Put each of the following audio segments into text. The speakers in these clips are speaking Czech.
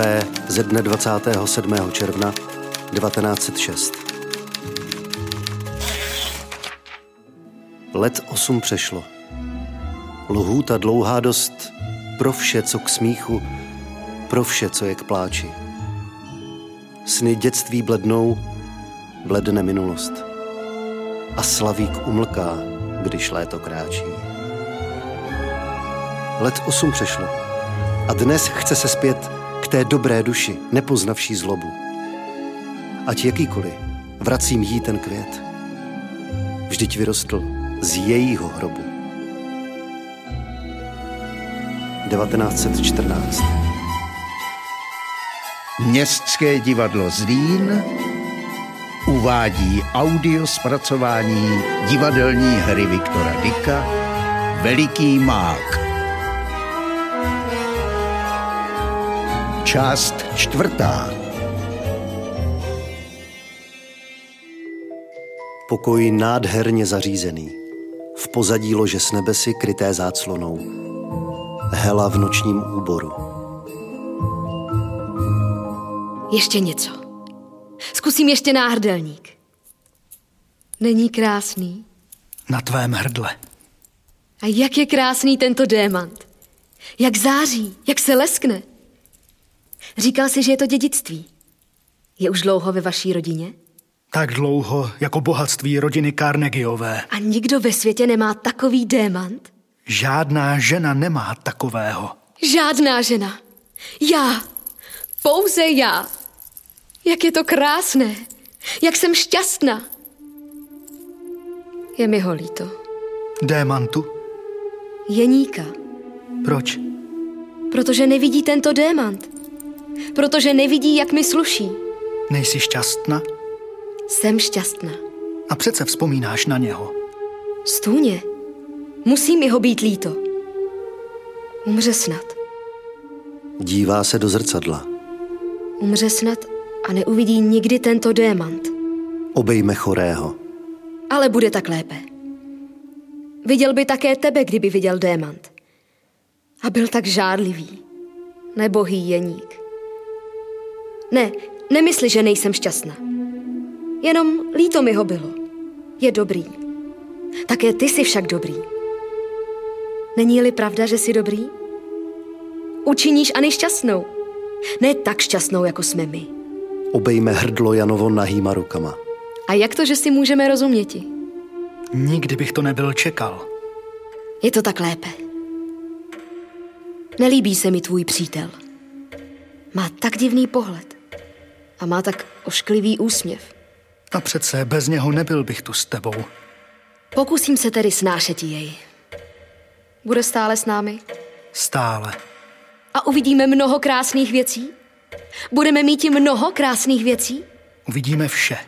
Mrtvé ze dne 27. června 1906. Let osm přešlo. Lhůta dlouhá dost pro vše, co k smíchu, pro vše, co je k pláči. Sny dětství blednou, bledne minulost. A slavík umlká, když léto kráčí. Let osm přešlo. A dnes chce se zpět k té dobré duši, nepoznavší zlobu. Ať jakýkoliv, vracím jí ten květ. Vždyť vyrostl z jejího hrobu. 1914 Městské divadlo Zlín uvádí audio zpracování divadelní hry Viktora Dika Veliký mák. Část čtvrtá. Pokoj nádherně zařízený. V pozadí lože s nebesy kryté záclonou. Hela v nočním úboru. Ještě něco. Zkusím ještě náhrdelník. Není krásný? Na tvém hrdle. A jak je krásný tento démant. Jak září, jak se leskne. Říkal jsi, že je to dědictví. Je už dlouho ve vaší rodině? Tak dlouho jako bohatství rodiny Carnegieové. A nikdo ve světě nemá takový démant? Žádná žena nemá takového. Žádná žena. Já. Pouze já. Jak je to krásné. Jak jsem šťastná. Je mi ho líto. Démantu? Jeníka. Proč? Protože nevidí tento démant. Protože nevidí, jak mi sluší. Nejsi šťastná? Jsem šťastná. A přece vzpomínáš na něho. Stůně. Musí mi ho být líto. Umře snad. Dívá se do zrcadla. Umře snad a neuvidí nikdy tento démant. Obejme chorého. Ale bude tak lépe. Viděl by také tebe, kdyby viděl démant. A byl tak žádlivý. Nebohý jeník. Ne, nemysli, že nejsem šťastná. Jenom líto mi ho bylo. Je dobrý. Také ty jsi však dobrý. Není-li pravda, že jsi dobrý? Učiníš Ani šťastnou. Ne tak šťastnou, jako jsme my. Obejme hrdlo Janovo nahýma rukama. A jak to, že si můžeme rozuměti? Nikdy bych to nebyl čekal. Je to tak lépe. Nelíbí se mi tvůj přítel. Má tak divný pohled. A má tak ošklivý úsměv. A přece bez něho nebyl bych tu s tebou. Pokusím se tedy snášet jej. Bude stále s námi? Stále. A uvidíme mnoho krásných věcí? Budeme mít i mnoho krásných věcí? Uvidíme vše.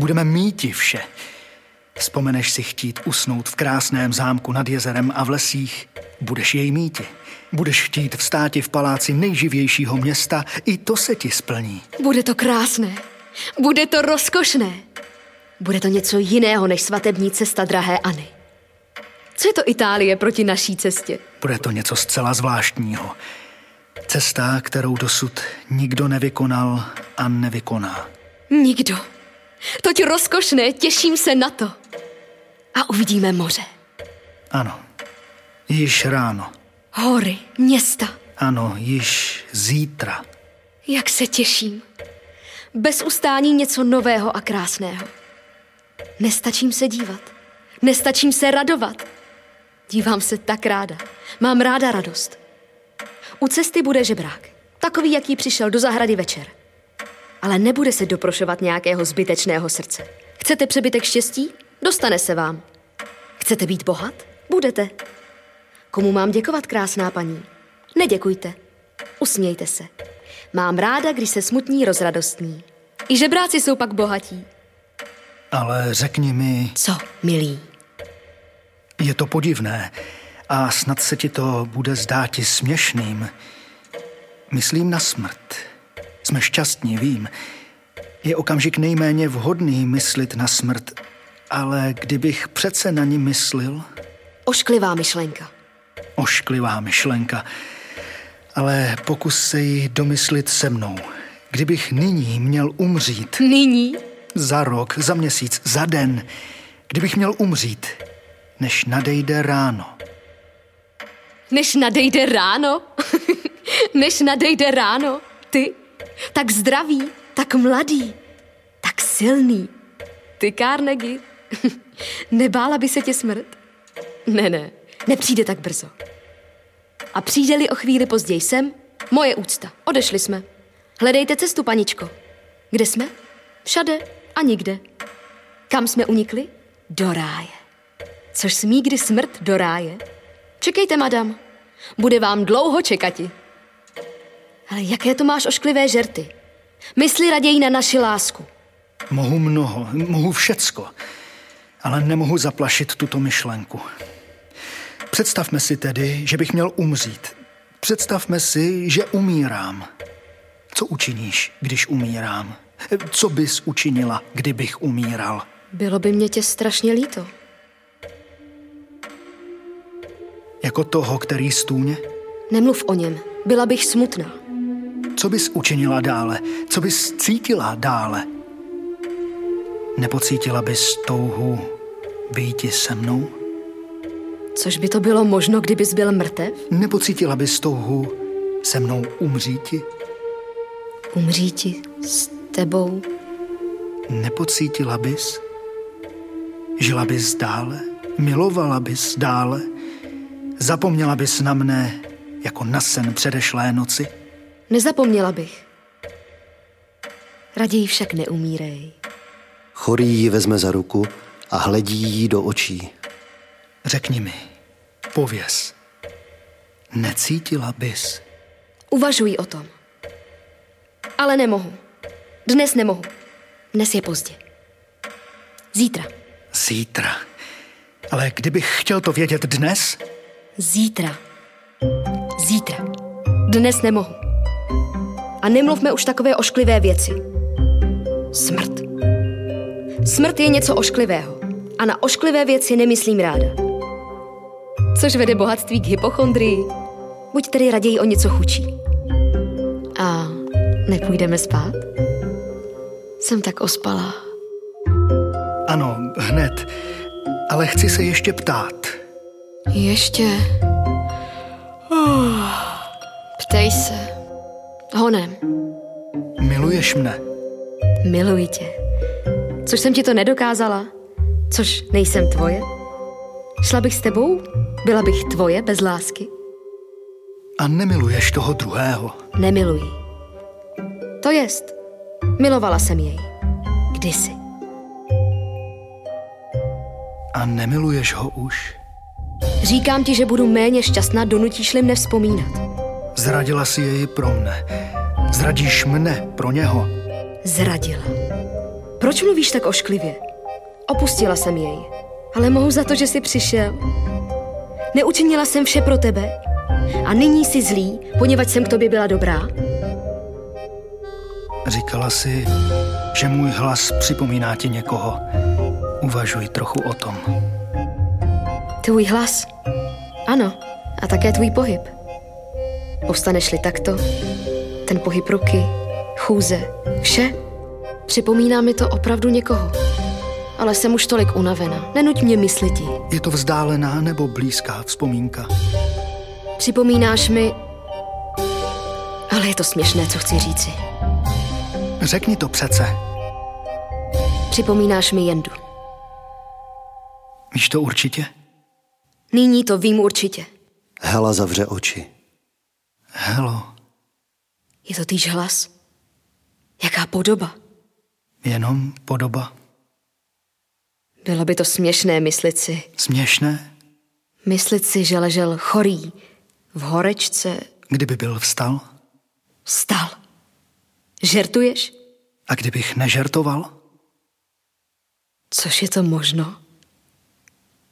Budeme míti vše. Vzpomeneš si chtít usnout v krásném zámku nad jezerem a v lesích, budeš jej míti. Budeš chtít vstáti v paláci nejživějšího města, i to se ti splní. Bude to krásné. Bude to rozkošné. Bude to něco jiného než svatební cesta drahéAny. Co je to Itálie proti naší cestě? Bude to něco zcela zvláštního. Cesta, kterou dosud nikdo nevykonal a nevykoná. Nikdo. Toť rozkošné, těším se na to. A uvidíme moře. Ano, již ráno. Hory, města. Ano, již zítra. Jak se těším. Bez ustání něco nového a krásného. Nestačím se dívat. Nestačím se radovat. Dívám se tak ráda. Mám ráda radost. U cesty bude žebrák. Takový, jaký přišel do zahrady večer. Ale nebude se doprošovat nějakého zbytečného srdce. Chcete přebytek štěstí? Dostane se vám. Chcete být bohat? Budete. Komu mám děkovat, krásná paní? Neděkujte. Usmějte se. Mám ráda, když se smutní rozradostní. I žebráci jsou pak bohatí. Ale řekni mi... Co, milý? Je to podivné a snad se ti to bude zdáti směšným. Myslím na smrt. Jsme šťastní, vím. Je okamžik nejméně vhodný myslit na smrt, ale kdybych přece na ní myslil... Ošklivá myšlenka. Ošklivá myšlenka. Ale pokus se jí domyslit se mnou. Kdybych nyní měl umřít, Nyní? za rok, za měsíc, za den, kdybych měl umřít, než nadejde ráno. Než nadejde ráno? Než nadejde ráno? Ty? Tak zdravý, tak mladý, tak silný. Ty, Carnegie. Nebála by se tě smrt? Ne, ne, nepřijde tak brzo. A přijde-li o chvíli později sem, moje úcta. Odešli jsme. Hledejte cestu, paničko. Kde jsme? Všade a nikde. Kam jsme unikli? Do ráje. Což smí kdy smrt do ráje? Čekejte, madam. Bude vám dlouho čekati. Ale jaké to máš ošklivé žerty? Mysli raději na naši lásku. Mohu mnoho, mohu všecko, ale nemohu zaplašit tuto myšlenku. Představme si tedy, že bych měl umřít. Představme si, že umírám. Co učiníš, když umírám? Co bys učinila, kdybych umíral? Bylo by mě tě strašně líto. Jako toho, který stůně? Nemluv o něm, byla bych smutná. Co bys učinila dále? Co bys cítila dále? Nepocítila bys touhu býti se mnou? Což by to bylo možno, kdybys byl mrtev? Nepocítila bys touhu se mnou umříti? Umříti s tebou? Nepocítila bys? Žila bys dále? Milovala bys dále? Zapomněla bys na mne jako na sen předešlé noci? Nezapomněla bych. Raději však neumírej. Chorý ji vezme za ruku a hledí jí do očí. Řekni mi, pověz, necítila bys? Uvažuji o tom. Ale nemohu. Dnes nemohu. Dnes je pozdě. Zítra. Zítra. Ale kdybych chtěl to vědět dnes, Zítra. Zítra. Dnes nemohu. A nemluvme už takové ošklivé věci. Smrt. Smrt je něco ošklivého. A na ošklivé věci nemyslím ráda. Což vede bohatství k hypochondrii. Buď tedy raději o něco chučí. A nepůjdeme spát? Jsem tak ospalá. ano, hned. Ale chci se ještě ptát. Ještě. Ptej se. Honem. Miluješ mne? Miluji tě. Což jsem ti to nedokázala? Což nejsem tvoje? Šla bych s tebou? Byla bych tvoje bez lásky? A nemiluješ toho druhého? Nemiluji. To jest, milovala jsem jej. Kdysi. A nemiluješ ho už? Říkám ti, že budu méně šťastná, donutíš-li mne vzpomínat. Zradila si jej pro mne. Zradíš mne pro něho. Zradila. Proč mluvíš tak ošklivě? Opustila jsem jej, ale mohu za to, že jsi přišel. Neučinila jsem vše pro tebe a nyní jsi zlý, poněvadž jsem k tobě byla dobrá. Říkala si, že můj hlas připomíná ti někoho. Uvažuj trochu o tom. Tvůj hlas? Ano, a také tvůj pohyb. Povstaneš-li takto, ten pohyb ruky, chůze, vše, připomíná mi to opravdu někoho. Ale jsem už tolik unavena, nenuď mě mysliti. Je to vzdálená nebo blízká vzpomínka? Připomínáš mi... Ale je to směšné, co chci říci. Řekni to přece. Připomínáš mi Jendu. Víš to určitě? Nyní to vím určitě. Hela zavře oči. Helo, Je to týž hlas? Jaká podoba? jenom podoba. Bylo by to směšné myslit si. Směšné? Myslit si, že ležel chorý v horečce. Kdyby byl vstal? Vstal. Žertuješ? A kdybych nežertoval? Což je to možno?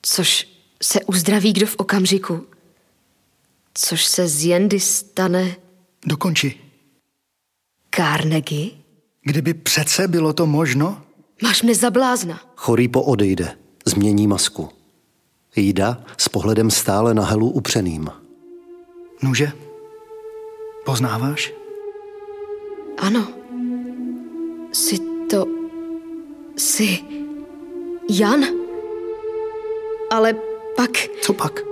Což se uzdraví kdo v okamžiku? Což se z Jendy stane Dokonči. Carnegie? Kdyby přece bylo to možno? Máš mne za blázna. Chorý poodejde, změní masku. Jída s pohledem stále na Helu upřeným. Nuže? Poznáváš? Ano. Jsi to... Jsi... Jan? Ale pak... Co pak?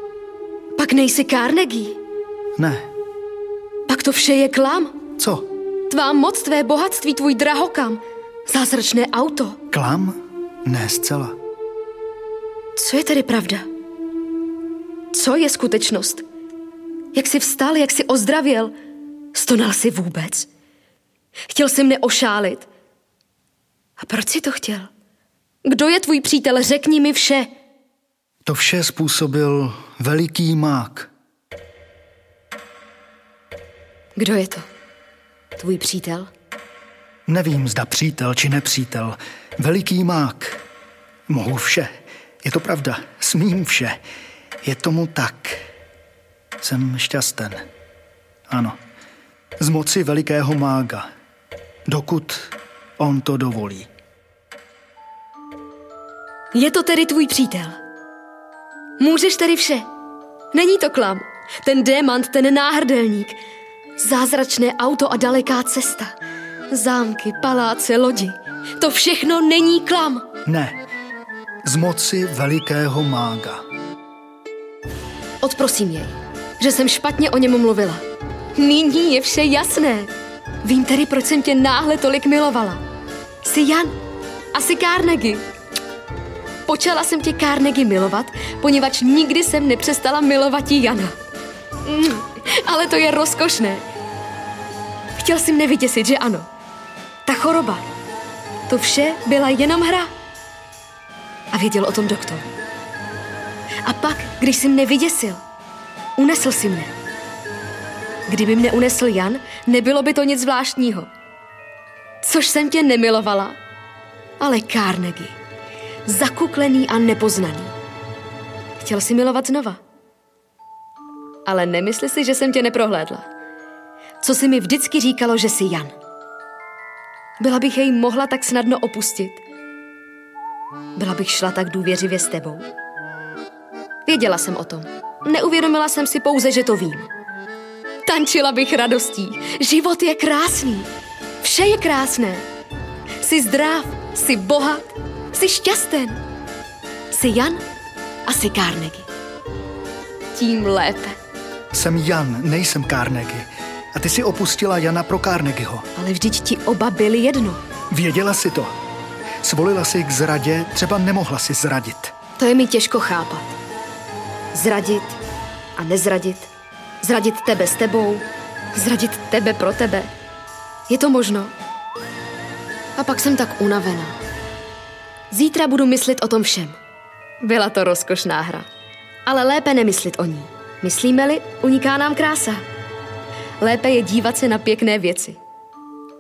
Pak nejsi Carnegie. Ne. Pak to vše je klam. Co? Tvá moc, tvé bohatství, tvůj drahokam. Zázračné auto. Klam? Ne zcela. Co je tedy pravda? Co je skutečnost? Jak jsi vstal, jak jsi ozdravěl? Stonal jsi vůbec? Chtěl jsi mne ošálit. A proč jsi to chtěl? Kdo je tvůj přítel? Řekni mi vše. To vše způsobil veliký mák. Kdo je to? Tvůj přítel? Nevím, zda přítel či nepřítel. Veliký mák. Mohu vše. Je to pravda. Smím vše. Je tomu tak. Jsem šťasten. Ano. Z moci velikého mága. Dokud on to dovolí. Je to tedy tvůj přítel. Můžeš tedy vše. Není to klam. Ten démant, ten náhrdelník. Zázračné auto a daleká cesta. Zámky, paláce, lodi. To všechno není klam. Ne. Z moci velikého mága. Odprosím jej, že jsem špatně o něm mluvila. Nyní je vše jasné. Vím tedy, proč jsem tě náhle tolik milovala. Jsi Jan a jsi Carnegie. Počala jsem tě Carnegie milovat, poněvadž nikdy jsem nepřestala milovat Jana. Mm, ale to je rozkošné. Chtěl jsi mne vyděsit, že ano? Ta choroba. To vše byla jenom hra. A věděl o tom doktor. A pak, když jsi mne vyděsil, unesl si mne. Kdyby mne unesl Jan, nebylo by to nic zvláštního. Což jsem tě nemilovala, ale Carnegie. Zakuklený a nepoznaný. Chtěl si milovat znova. Ale nemysli si, že jsem tě neprohlédla. Co si mi vždycky říkalo, že jsi Jan. Byla bych jej mohla tak snadno opustit. Byla bych šla tak důvěřivě s tebou. Věděla jsem o tom. Neuvědomila jsem si pouze, že to vím. Tančila bych radostí. Život je krásný. Vše je krásné. Jsi zdrav, jsi bohat, jsi šťasten. Jsi Jan a jsi Carnegie. Tím lépe. Jsem Jan, nejsem Carnegie. A ty si opustila Jana pro Carnegieho. Ale vždyť ti oba byli jedno. Věděla si to. Svolila si k zradě, třeba nemohla si zradit. To je mi těžko chápat. Zradit a nezradit. Zradit tebe s tebou. Zradit tebe pro tebe. Je to možno? A pak jsem tak unavená. Zítra budu myslet o tom všem. Byla to rozkošná hra. Ale lépe nemyslit o ní. Myslíme-li, uniká nám krása. Lépe je dívat se na pěkné věci.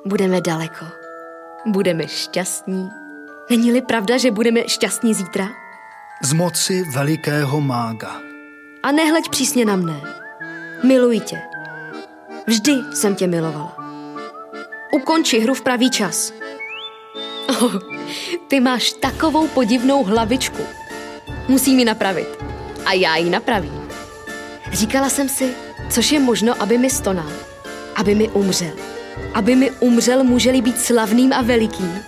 Budeme daleko. Budeme šťastní. Není-li pravda, že budeme šťastní zítra? Z moci velikého mága. A nehleď přísně na mne. Miluji tě. Vždy jsem tě milovala. Ukonči hru v pravý čas. Oh, ty máš takovou podivnou hlavičku. Musí mi napravit. A já ji napravím. Říkala jsem si, což je možno, aby mi stonal. Aby mi umřel. Aby mi umřel, může být slavným a velikým.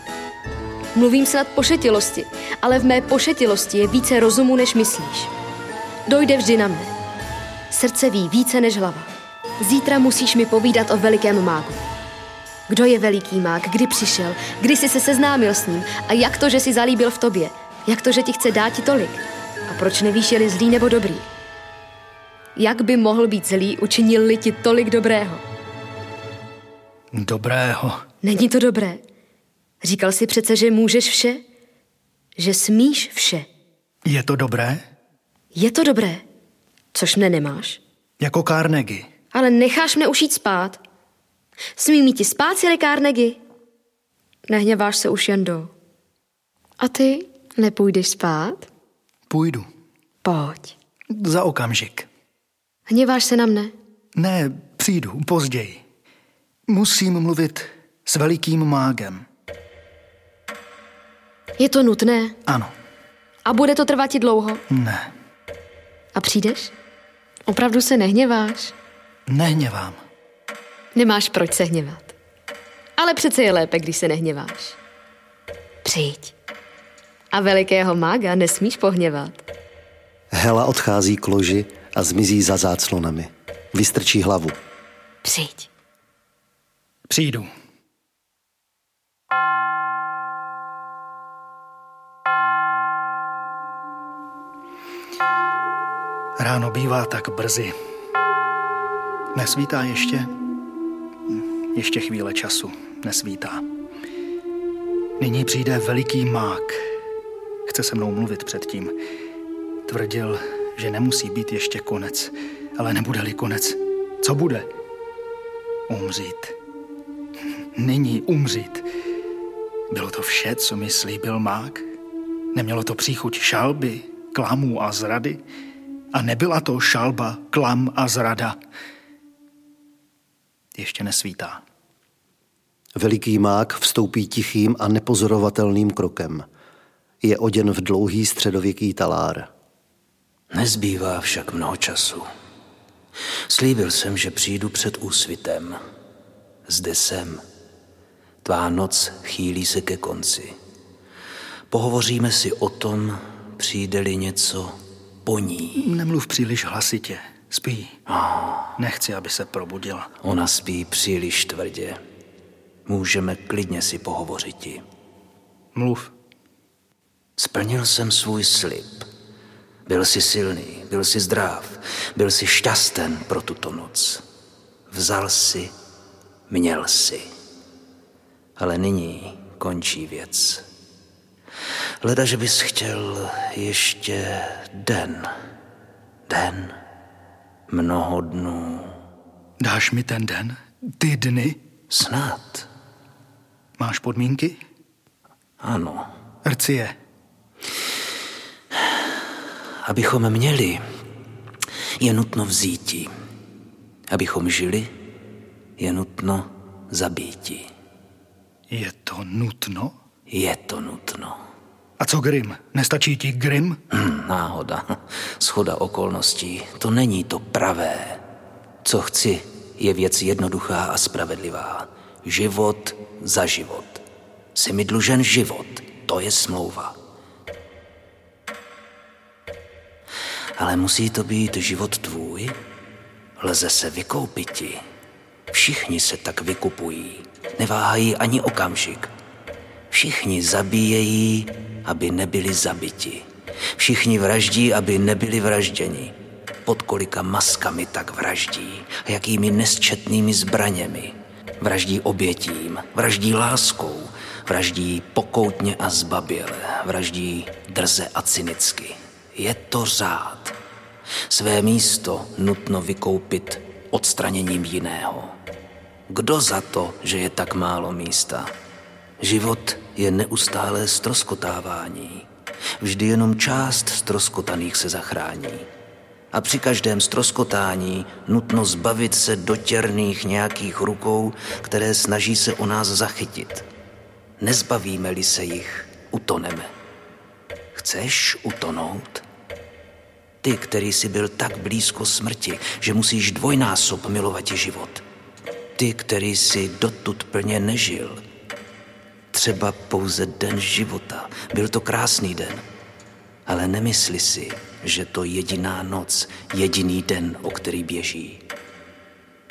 Mluvím snad pošetilosti, ale v mé pošetilosti je více rozumu, než myslíš. Dojde vždy na mne. Srdce ví více než hlava. Zítra musíš mi povídat o velikém mágu. Kdo je veliký mág, kdy přišel, kdy jsi se seznámil s ním a jak to, že si zalíbil v tobě, jak to, že ti chce dát ti tolik a proč nevíš, je zlý nebo dobrý. Jak by mohl být zlý, učinil-li ti tolik dobrého? Dobrého. Není to dobré. Říkal si přece, že můžeš vše? Že smíš vše. Je to dobré? Je to dobré. Což mne nemáš. Jako Carnegie. Ale necháš mne už jít spát. Smí mi ti spát, si Carnegie? Nehněváš se už jen do. A ty nepůjdeš spát? Půjdu. Pojď. Za okamžik. Hněváš se na mne? Ne, přijdu později. Musím mluvit s velikým mágem. Je to nutné? Ano. A bude to trvat ti dlouho? Ne. A přijdeš? Opravdu se nehněváš? Nehněvám. Nemáš proč se hněvat. Ale přece je lépe, když se nehněváš. Přijď. A velikého mága nesmíš pohněvat. Hela odchází k loži a zmizí za záclonami. Vystrčí hlavu. Přijď. Přijdu. Ráno bývá tak brzy. Nesvítá ještě? Ještě chvíle času. Nesvítá. Nyní přijde veliký mák. Chce se mnou mluvit předtím. Tvrdil, že nemusí být ještě konec. Ale nebude-li konec, co bude? Umřít. Nyní umřít. Bylo to vše, co mi slíbil mák? Nemělo to příchuť šalby, klamů a zrady? A nebyla to šalba, klam a zrada. Ještě nesvítá. Veliký mák vstoupí tichým a nepozorovatelným krokem. Je oděn v dlouhý středověký talár. Nezbývá však mnoho času. Slíbil jsem, že přijdu před úsvitem. Zde jsem. Tvá noc chýlí se ke konci. Pohovoříme si o tom, přijde-li něco po ní. Nemluv příliš hlasitě. Spí. Nechci, aby se probudila. Ona spí příliš tvrdě. Můžeme klidně si pohovořiti. Mluv. Splnil jsem svůj slib. Byl jsi silný, byl jsi zdrav, byl jsi šťasten pro tuto noc. Vzal si, měl si. Ale nyní končí věc. Leda, že bys chtěl ještě den. Den. Mnoho dnů. Dáš mi ten den? Ty dny? Snad. Máš podmínky? Ano. Rci je. Abychom měli, je nutno vzíti. Abychom žili, je nutno zabíti. Je to nutno? Je to nutno. A co Grim? Nestačí ti Grim? Hm, náhoda, schoda okolností, to není to pravé. Co chci, je věc jednoduchá a spravedlivá. Život za život. Jsi mi dlužen život, to je smlouva. Ale musí to být život tvůj? Lze se vykoupiti. Všichni se tak vykupují. Neváhají ani okamžik. Všichni zabíjejí, aby nebyli zabiti. Všichni vraždí, aby nebyli vražděni. Pod kolika maskami tak vraždí a jakými nesčetnými zbraněmi. Vraždí obětím, vraždí láskou, vraždí pokoutně a zbaběle, vraždí drze a cynicky. Je to řád. Své místo nutno vykoupit odstraněním jiného. Kdo za to, že je tak málo místa? Život je neustálé stroskotávání. Vždy jenom část stroskotaných se zachrání. A při každém stroskotání nutno zbavit se dotěrných nějakých rukou, které snaží se o nás zachytit. Nezbavíme-li se jich, utoneme. Chceš utonout? Ty, který jsi byl tak blízko smrti, že musíš dvojnásob milovat život. Ty, který jsi dotud plně nežil. Třeba pouze den života. Byl to krásný den. Ale nemysli si, že to jediná noc, jediný den, o který běží.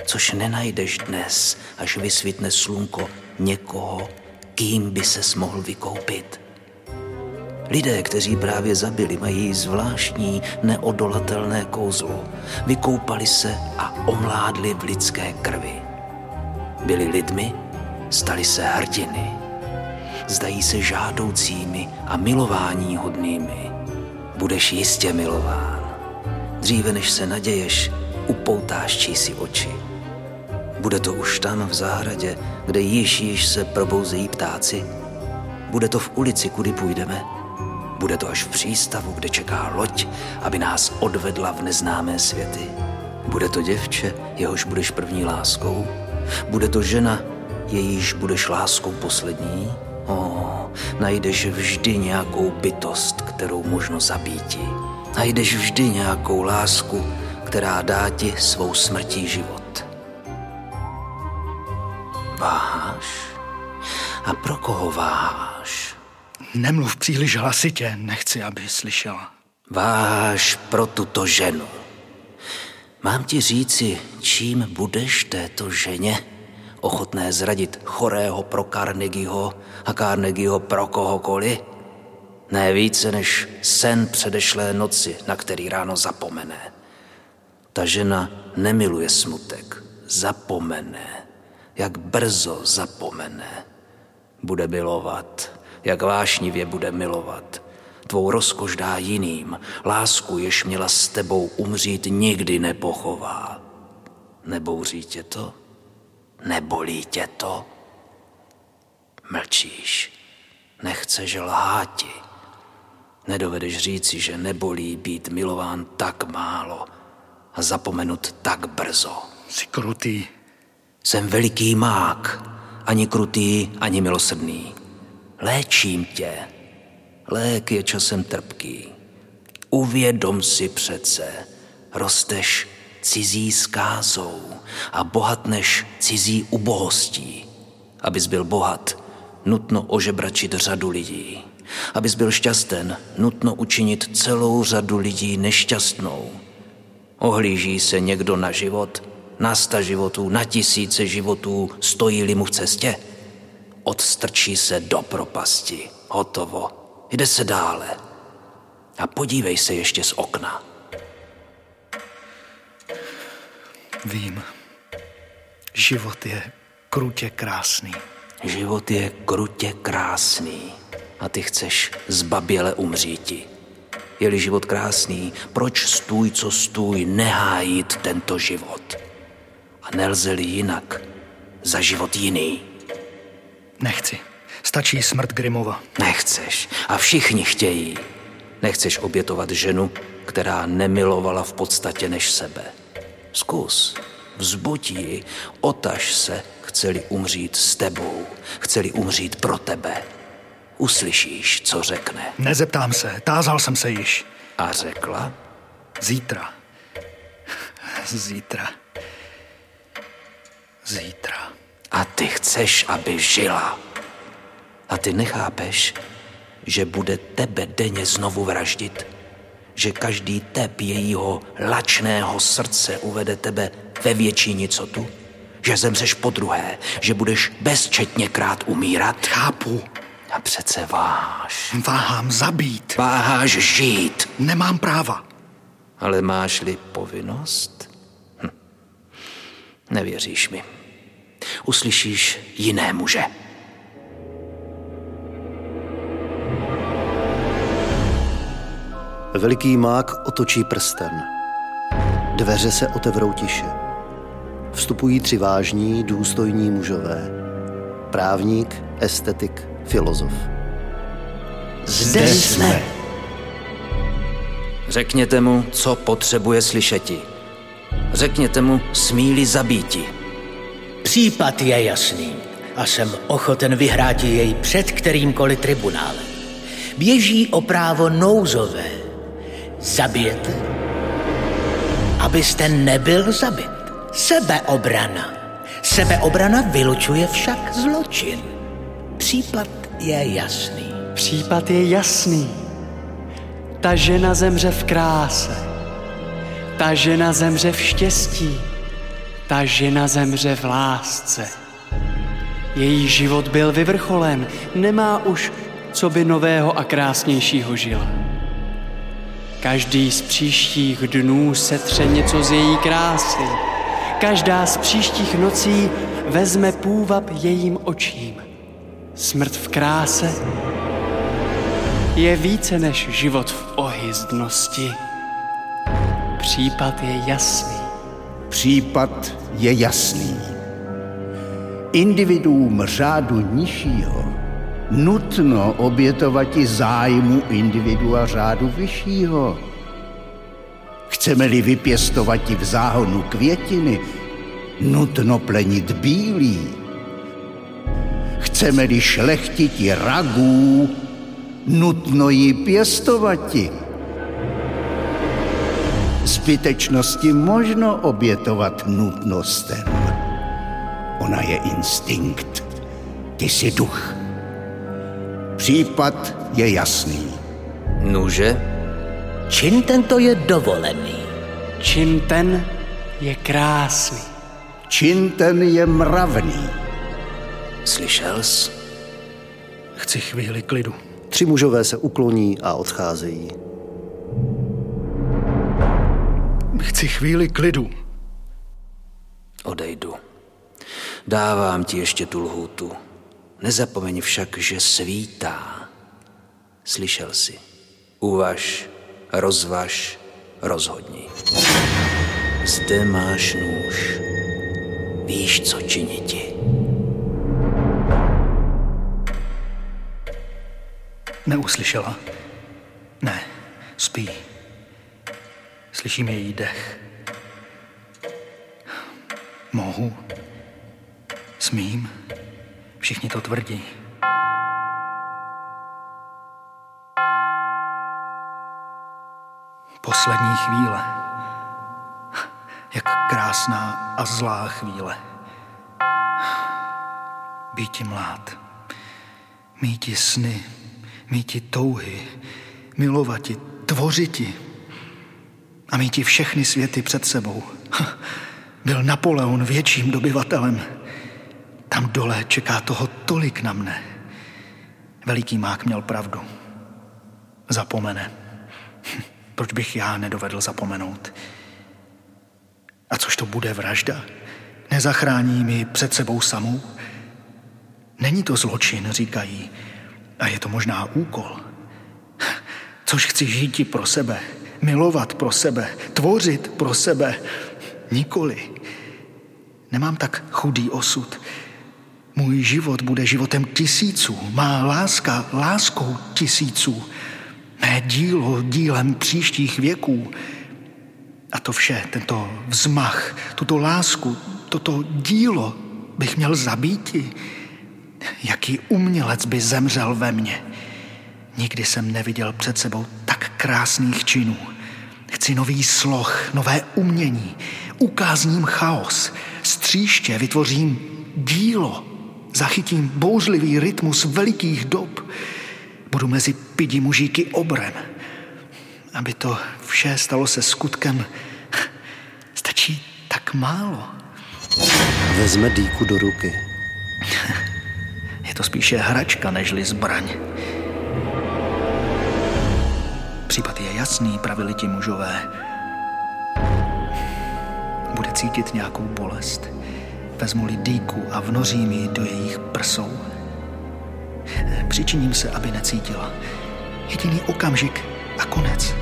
Což nenajdeš dnes, až vysvitne slunko někoho, kým by se mohl vykoupit. Lidé, kteří právě zabili, mají zvláštní, neodolatelné kouzlo. Vykoupali se a omládli v lidské krvi. Byli lidmi, stali se hrdiny. Zdají se žádoucími a milování hodnými. Budeš jistě milován. Dříve než se naděješ, upoutáš čísi oči. Bude to už tam v zahradě, kde již již se probouzejí ptáci. Bude to v ulici, kudy půjdeme. Bude to až v přístavu, kde čeká loď, aby nás odvedla v neznámé světy. Bude to děvče, jehož budeš první láskou. Bude to žena, jejíž budeš láskou poslední. O, najdeš vždy nějakou bytost, kterou možno zabíti. Najdeš vždy nějakou lásku, která dá ti svou smrtí život. Váháš? A pro koho váháš? Nemluv příliš hlasitě, nechci, aby slyšela. Váháš pro tuto ženu. Mám ti říci, čím budeš této ženě? Ochotné zradit chorého pro Carnegieho a Carnegieho pro kohokoliv? Ne více než sen předešlé noci, na který ráno zapomene. Ta žena nemiluje smutek, zapomene, jak brzo zapomene. Bude milovat, jak vášnivě bude milovat. Tvou rozkoš dá jiným, lásku, jež měla s tebou umřít, nikdy nepochová. Nebouří tě to? Nebolí tě to? Mlčíš, nechceš lháti. Nedovedeš říci, že nebolí být milován tak málo a zapomenut tak brzo. Jsi krutý. Jsem veliký mák, ani krutý, ani milosrdný. Léčím tě. Lék je časem trpký. Uvědom si přece, rosteš cizí skázou a bohatneš cizí ubohostí. Abys byl bohat, nutno ožebračit řadu lidí. Abys byl šťasten, nutno učinit celou řadu lidí nešťastnou. Ohlíží se někdo na život, na sta životů, na tisíce životů, stojí-li mu v cestě? Odstrčí se do propasti. Hotovo. Jde se dále. A podívej se ještě z okna. Vím. Život je krutě krásný. Život je krutě krásný a ty chceš zbaběle umříti. Je-li život krásný, proč stůj, co stůj, nehájit tento život? A nelze-li jinak za život jiný? Nechci. Stačí smrt Grimova. Nechceš. A všichni chtějí. Nechceš obětovat ženu, která nemilovala v podstatě než sebe. Zkus. Vzbuď ji, otaž se, chceli umřít s tebou, chceli umřít pro tebe. Uslyšíš, co řekne. Nezeptám se, tázal jsem se již. A řekla? Zítra. Zítra. Zítra. A ty chceš, aby žila. A ty nechápeš, že bude tebe denně znovu vraždit? Že každý tep jejího lačného srdce uvede tebe ve větší nicotu? Že zemřeš po druhé, že budeš bezčetně krát umírat? Chápu. A přece váš. Váhám zabít. Váháš žít. Nemám práva. Ale máš-li povinnost? Hm. Nevěříš mi. Uslyšíš jiné muže. Veliký mák otočí prsten. Dveře se otevřou tiše. Vstupují tři vážní, důstojní mužové. Právník, estetik, filozof. Zde jsme. Řekněte mu, co potřebuje slyšeti. Řekněte mu, smíli zabíti. Případ je jasný a jsem ochoten vyhrát jej před kterýmkoliv tribunálem. Běží o právo nouzové. Zabijete, abyste nebyl zabit. Sebeobrana. Sebeobrana vylučuje však zločin. Případ je jasný. Případ je jasný. Ta žena zemře v kráse. Ta žena zemře v štěstí. Ta žena zemře v lásce. Její život byl vyvrcholen, nemá už co by nového a krásnějšího žila. Každý z příštích dnů setře něco z její krásy. Každá z příštích nocí vezme půvab jejím očím. Smrt v kráse je více než život v ohyzdnosti. Případ je jasný. Případ je jasný. Individuum řádu nižšího nutno obětovati zájmu individua řádu vyššího. Chceme-li vypěstovati v záhonu květiny, nutno plenit bílý. Chceme-li šlechtiti ragů, nutno ji pěstovati. Zbytečnosti možno obětovat nutnostem. Ona je instinkt. Ty jsi duch. Případ je jasný. Nuže? Čin tento je dovolený. Čin ten je krásný. Čin ten je mravný. Slyšel jsi? Chci chvíli klidu. Tři mužové se ukloní a odcházejí. Chci chvíli klidu. Odejdu. Dávám ti ještě tu lhůtu. Nezapomeň však, že svítá. Slyšel jsi. Uvaž, rozvaž, rozhodni. Zde máš nůž. Víš, co činiti. Neuslyšela? Ne, spí. Slyším její dech. Mohu? Smím? Všichni to tvrdí. Poslední chvíle. Jak krásná a zlá chvíle. Býti mlád. Míti sny, míti touhy, milovati, tvořiti a míti všechny světy před sebou. Byl Napoleon větším dobyvatelem. Tam dole čeká toho tolik na mne. Veliký mák měl pravdu. Zapomene. Proč bych já nedovedl zapomenout? A což to bude vražda? Nezachrání mi před sebou samou? Není to zločin, říkají. A je to možná úkol. Což chci žít pro sebe, milovat pro sebe, tvořit pro sebe. Nikoli. Nemám tak chudý osud. Můj život bude životem tisíců, má láska láskou tisíců, mé dílo dílem příštích věků. A to vše, tento vzmach, tuto lásku, toto dílo bych měl zabíti. Jaký umělec by zemřel ve mně. Nikdy jsem neviděl před sebou tak krásných činů. Chci nový sloh, nové umění, ukázním chaos, stříště vytvořím dílo, zachytím bouřlivý rytmus velikých dob, budu mezi pidi mužíky obrem. Aby to vše stalo se skutkem, stačí tak málo. Vezme dýku do ruky. Je to spíše hračka nežli zbraň. Případ je jasný, pravili ti mužové. Bude cítit nějakou bolest. Vezmu-li dýku a vnořím ji do jejich prsou. Přičiním se, aby necítila. Jediný okamžik a konec.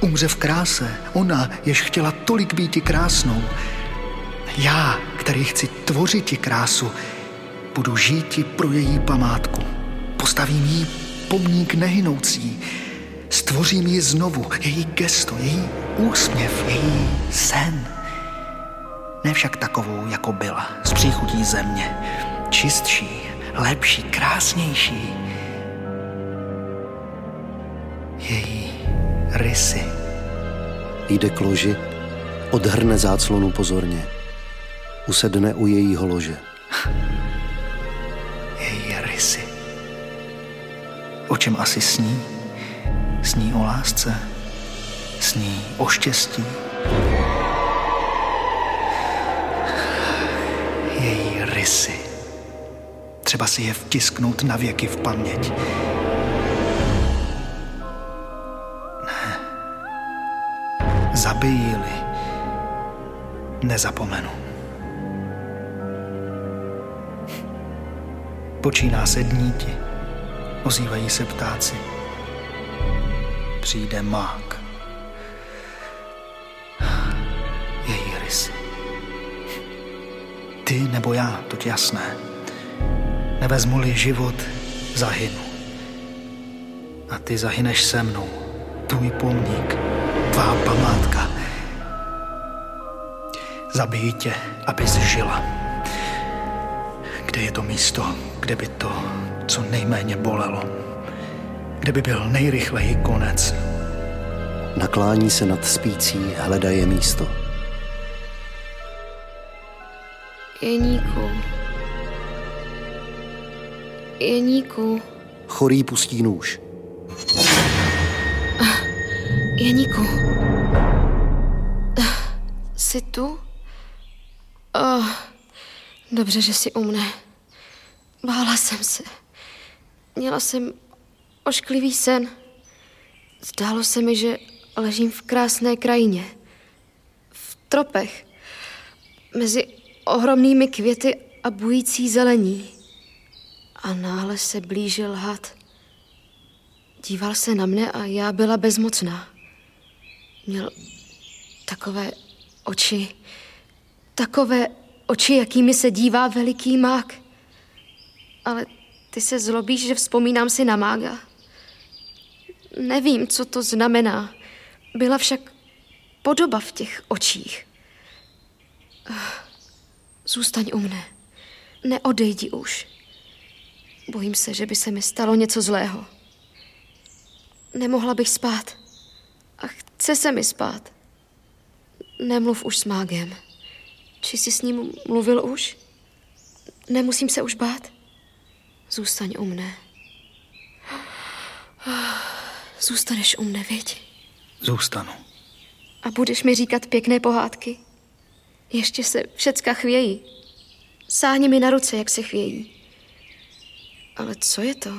Umře v kráse. Ona, jež chtěla tolik být i krásnou. Já, který chci tvořit ti krásu, budu žít pro její památku. Postavím jí pomník nehynoucí. Stvořím ji znovu, její gesto, její úsměv, její sen. Ne však takovou, jako byla, z příchutí země. Čistší, lepší, krásnější. Její rysy. Jde k loži, odhrne záclonu pozorně. Usedne u jejího lože. Její rysy. O čem asi sní? Sní o lásce? Sní o štěstí? Rysy. Třeba si je vtisknout na věky v paměť. Ne. Zabijí-li, nezapomenu. Počíná se dníti, ozývají se ptáci. Přijde mák. Ty nebo já, to jasné. Nevezmu-li život, zahynu. A ty zahyneš se mnou. Tvůj pomník, tvá památka. Zabiji tě, abys žila. Kde je to místo, kde by to co nejméně bolelo? Kde by byl nejrychleji konec? Naklání se nad spící, hledaje místo. Jeníku, Jeníku, Chorý pustí nůž. Jeníku. Jsi tu? Oh, dobře, že jsi u mne. Bála jsem se. Měla jsem ošklivý sen. Zdálo se mi, že ležím v krásné krajině. V tropech. Mezi ohromnými květy a bující zelení. A náhle se blížil had. Díval se na mne a já byla bezmocná. Měl takové oči, takové oči, jakými se dívá veliký mák. Ale ty se zlobíš, že vzpomínám si na mága. Nevím, co to znamená. Byla však podoba v těch očích. Zůstaň u mne. Neodejdi už. Bojím se, že by se mi stalo něco zlého. Nemohla bych spát. A chce se mi spát. Nemluv už s mágem. Či jsi s ním mluvil už? Nemusím se už bát? Zůstaň u mne. Zůstaneš u mne, viď? Zůstanu. A budeš mi říkat pěkné pohádky? Ještě se všecka chvějí. Sáhni mi na ruce, jak se chvějí. Ale co je to?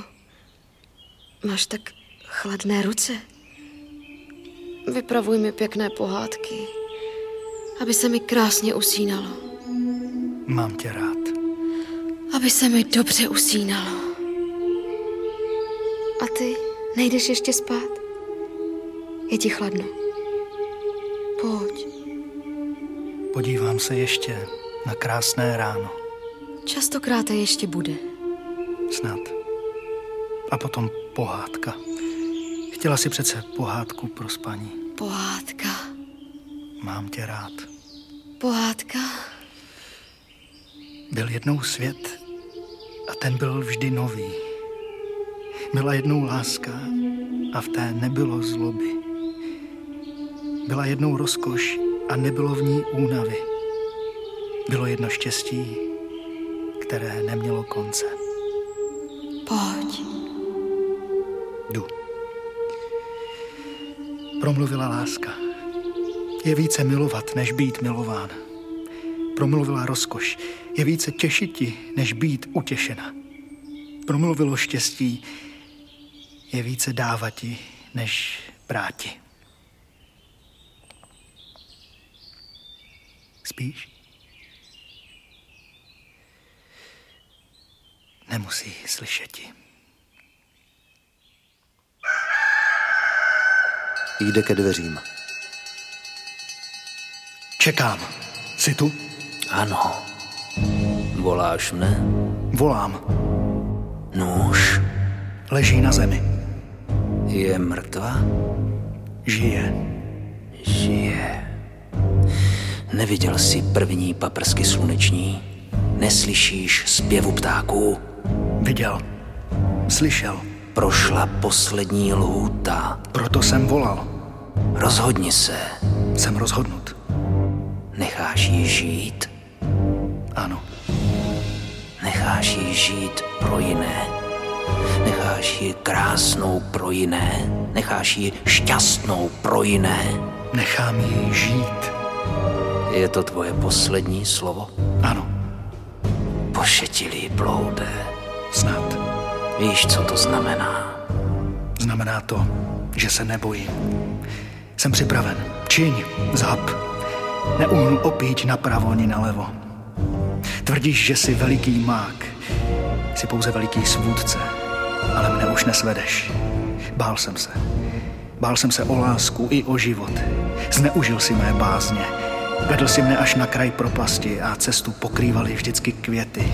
Máš tak chladné ruce. Vypravuj mi pěkné pohádky, aby se mi krásně usínalo. Mám tě rád. Aby se mi dobře usínalo. A ty nejdeš ještě spát? Je ti chladno. Pojď. Podívám se ještě na krásné ráno. Častokrát to ještě bude. Snad. A potom pohádka. Chtěla si přece pohádku pro spaní. Pohádka. Mám tě rád. Pohádka. Byl jednou svět a ten byl vždy nový. Byla jednou láska a v té nebylo zloby. Byla jednou rozkoš a nebylo v ní únavy. Bylo jedno štěstí, které nemělo konce. Pojď. Jdu. Promluvila láska. Je více milovat, než být milován. Promluvila rozkoš. Je více těšiti, než být utěšena. Promluvilo štěstí. Je více dávati, než bráti. Spíš? Nemusí slyšeti. Jde ke dveřím. Čekám. Jsi tu? Ano. Voláš mne? Volám. Nůž. Leží na zemi. Je mrtva? Žije. Žije. Neviděl jsi první paprsky sluneční? Neslyšíš zpěvu ptáků? Viděl. Slyšel. Prošla poslední lhůta. Proto jsem volal. Rozhodni se. Jsem rozhodnut. Necháš ji žít? Ano. Necháš ji žít pro jiné. Necháš ji krásnou pro jiné. Necháš ji šťastnou pro jiné. Nechám ji žít. Je to tvoje poslední slovo? Ano. Pošetilý bloude. Snad. Víš, co to znamená? Znamená to, že se nebojím. Jsem připraven. Čiň, zap. Neuhnu opít napravo ani nalevo. Tvrdíš, že jsi veliký mák. Jsi pouze veliký svůdce. Ale mne už nesvedeš. Bál jsem se. Bál jsem se o lásku i o život. Zneužil si mé bázně. Vedl si mne až na kraj propasti a cestu pokrývaly vždycky květy.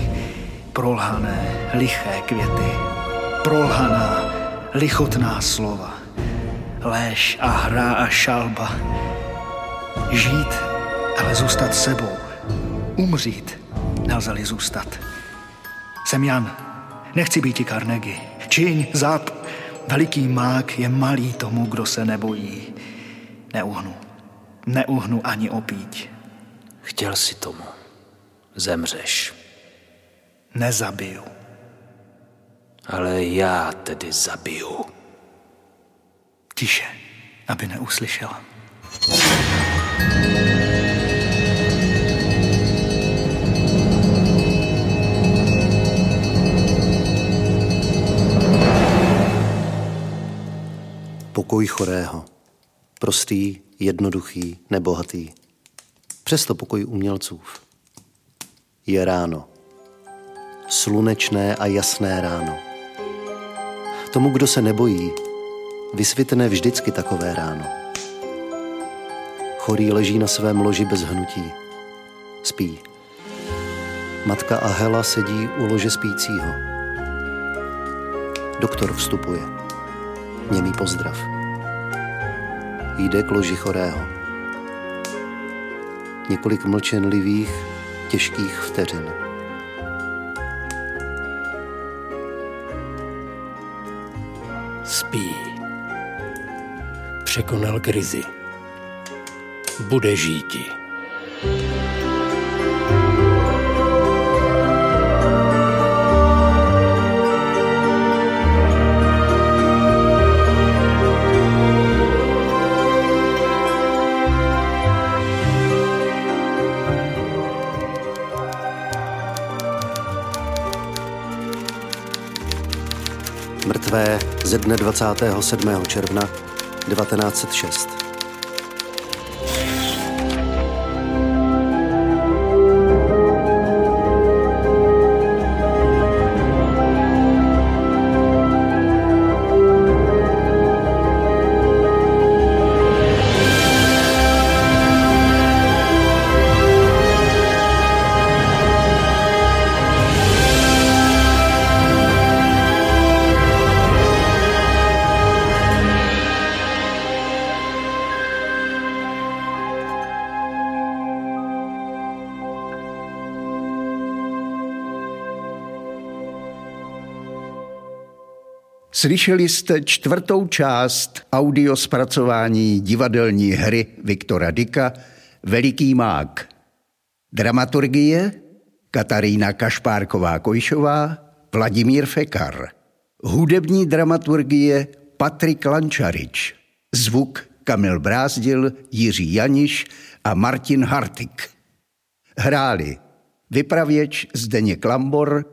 Prolhané, liché květy. Prolhaná, lichotná slova. Léž a hra a šalba. Žít, ale zůstat sebou. Umřít, nelze-li zůstat. Jsem Jan, nechci být i Carnegie. Čiň, zap, veliký mák je malý tomu, kdo se nebojí. Neuhnu, neuhnu ani opít. Chtěl si tomu. Zemřeš. Nezabiju. Ale já tedy zabiju. Tiše, aby neuslyšela. Pokoj chorého. Prostý, jednoduchý, nebohatý. Přesto pokoj umělců. Je ráno. Slunečné a jasné ráno. Tomu, kdo se nebojí, vysvětne vždycky takové ráno. Chorý leží na svém loži bez hnutí. Spí. Matka a Hela sedí u lože spícího. Doktor vstupuje. Němý pozdrav. Jde k loži chorého. Několik mlčenlivých, těžkých vteřin. Spí. Překonal krizi. Bude žíti. Ze dne 27. června 1906. Slyšeli jste čtvrtou část audio zpracování divadelní hry Viktora Dika Veliký mák. Dramaturgie Katarína Kašpárková-Kojšová, Vladimír Fekar. Hudební dramaturgie Patrik Lančarič. Zvuk Kamil Brázdil, Jiří Janiš a Martin Hartik. Hráli vypravěč Zdeněk Lambor,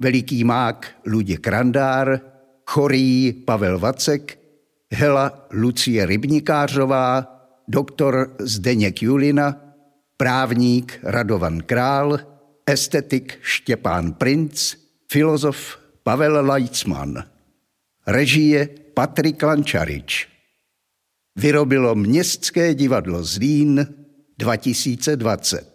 Veliký mák Luděk Randár, chorý Pavel Vacek, Hela Lucie Rybnikářová, doktor Zdeněk Julina, právník Radovan Král, estetik Štěpán Princ, filozof Pavel Leitzman. Režie Patrik Lančarič. Vyrobilo Městské divadlo Zlín 2020.